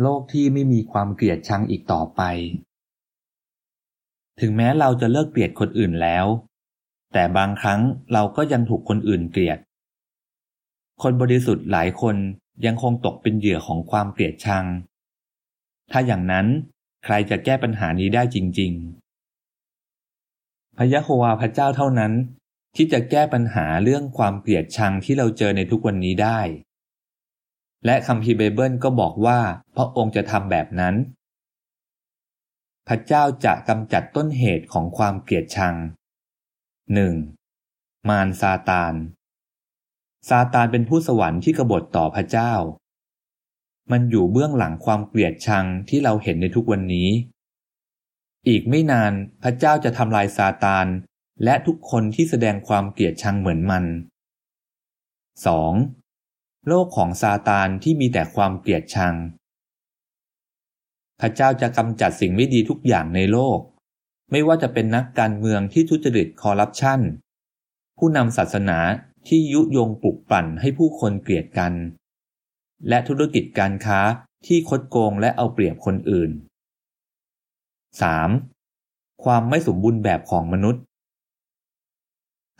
โลกที่ไม่มีความเกลียดชังอีกต่อไป ถึงแม้เราจะเลิกเกลียดคนอื่นแล้ว แต่บางครั้งเราก็ยังถูกคนอื่นเกลียด คนบริสุทธิ์หลายคนยังคงตกเป็นเหยื่อของความเกลียดชัง ถ้าอย่างนั้นใครจะแก้ปัญหานี้ได้จริง ๆ พระยะโฮวาพระเจ้าเท่านั้นที่จะแก้ปัญหาเรื่องความเกลียดชังที่เราเจอในทุกวันนี้ได้ และคัมภีร์ไบเบิลก็บอกว่าพระองค์จะทำแบบนั้น พระเจ้าจะกำจัดต้นเหตุของความเกลียดชัง 1. มารซาตาน ซาตานเป็นผู้สวรรค์ที่กบฏต่อพระเจ้า มันอยู่เบื้องหลังความเกลียดชังที่เราเห็นในทุกวันนี้ อีกไม่นานพระเจ้าจะทำลายซาตานและทุกคนที่แสดงความเกลียดชังเหมือนมัน 2. โลกของซาตานที่มีแต่ความเกลียดชัง พระเจ้าจะกำจัดสิ่งไม่ดีทุกอย่างในโลก ไม่ว่าจะเป็นนักการเมืองที่ทุจริตคอร์รัปชัน ผู้นำศาสนาที่ยุยงปลุกปั่นให้ผู้คนเกลียดกัน และธุรกิจการค้าที่คดโกงและเอาเปรียบคนอื่น 3. ความไม่สมบูรณ์แบบของมนุษย์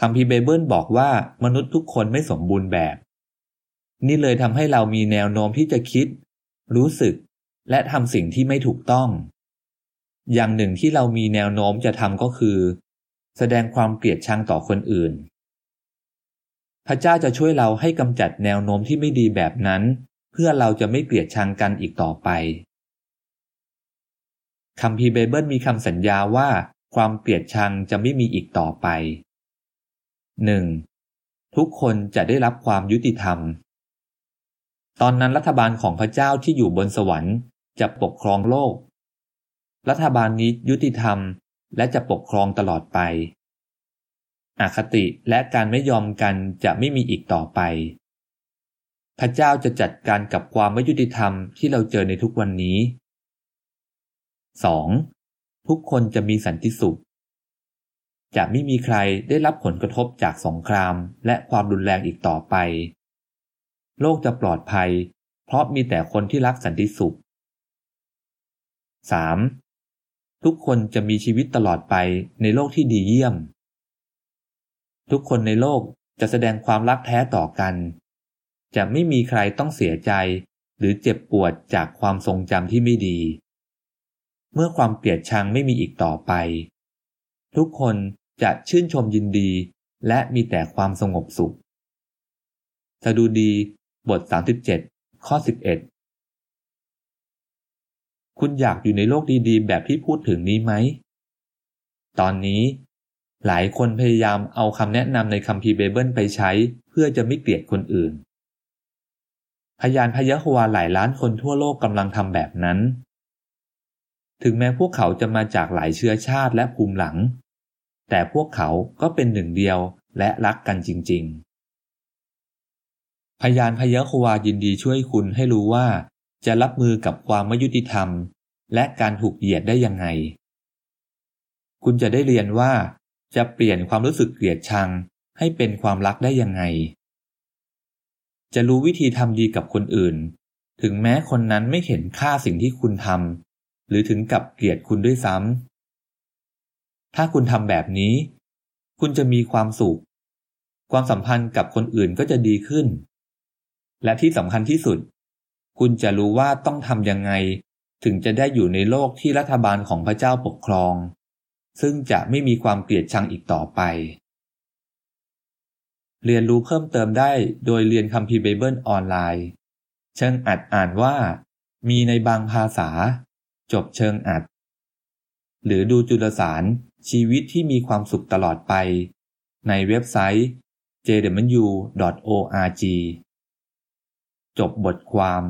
คัมภีร์ไบเบิลบอกว่ามนุษย์ทุกคนไม่สมบูรณ์แบบ นี่เลยทำให้เรามีแนวโน้มที่จะคิด รู้สึก และทำสิ่งที่ไม่ถูกต้อง อย่างหนึ่งที่เรามีแนวโน้มจะทำก็คือ แสดงความเกลียดชังต่อคนอื่น พระเจ้าจะช่วยเราให้กำจัดแนวโน้มที่ไม่ดีแบบนั้น เพื่อเราจะไม่เกลียดชังกันอีกต่อไปคัมภีร์ไบเบิลมีคำสัญญาว่าความเกลียดชังจะไม่มีอีกต่อไปหนึ่งทุกคนจะได้รับความยุติธรรม ตอนนั้นรัฐบาลของพระเจ้าที่อยู่บนสวรรค์จะปกครองโลก รัฐบาลนี้ยุติธรรมและจะปกครองตลอดไป อคติและการไม่ยอมกันจะไม่มีอีกต่อไป พระเจ้าจะจัดการกับความไม่ยุติธรรมที่เราเจอในทุกวันนี้ 2. ทุกคนจะมีสันติสุข จะไม่มีใครได้รับผลกระทบจากสงครามและความรุนแรงอีกต่อไป โลกจะปลอดภัย เพราะมีแต่คนที่รักสันติสุข 3. ทุกคนจะมีชีวิตตลอดไปในโลกที่ดีเยี่ยม ทุกคนในโลกจะแสดงความรักแท้ต่อกัน จะไม่มีใครต้องเสียใจหรือเจ็บปวดจากความทรงจำที่ไม่ดี เมื่อความเกลียดชังไม่มีอีกต่อไป ทุกคนจะชื่นชมยินดีและมีแต่ความสงบสุขสดุดี บท 37 ข้อ 11 คุณอยากอยู่ในโลกดีๆ แบบที่พูดถึงนี้ไหม ตอนนี้ หลายคนพยายามเอาคำแนะนำในคัมภีร์เบเบิลไปใช้ เพื่อจะไม่เกลียดคนอื่น พยานพยะควาหลายล้านคนทั่วโลกกำลังทำแบบนั้น ถึงแม้พวกเขาจะมาจากหลายเชื้อชาติและภูมิหลัง แต่พวกเขาก็เป็นหนึ่งเดียวและรักกันจริง ๆ พยานพยะควายินดีช่วยคุณให้รู้ว่า จะรับมือกับความไม่ยุติธรรม และการถูกเหยียดได้ยังไง คุณจะได้เรียนว่า จะเปลี่ยนความรู้สึกเกลียดชัง ให้เป็นความรักได้ยังไง จะรู้วิธีทำดีกับคนอื่น ถึงแม้คนนั้นไม่เห็นค่าสิ่งที่คุณทำหรือถึงกับเกลียดคุณด้วยซ้ำถ้าคุณทำแบบนี้ คุณจะมีความสุข ความสัมพันธ์กับคนอื่นก็จะดีขึ้น และที่สำคัญที่สุด คุณจะรู้ว่าต้องทำยังไง ถึงจะได้อยู่ในโลกที่รัฐบาลของพระเจ้าปกครอง ซึ่งจะไม่มีความเกลียดชังอีกต่อไป เรียนรู้เพิ่มเติมได้โดยเรียนคัมภีร์ไบเบิลออนไลน์เชิงอรรถอ่านว่า มีในบางภาษา จบเชิงอรรถ หรือดูจุลสารชีวิตที่มีความสุขตลอดไป ในเว็บไซต์ jw.org จบบทความ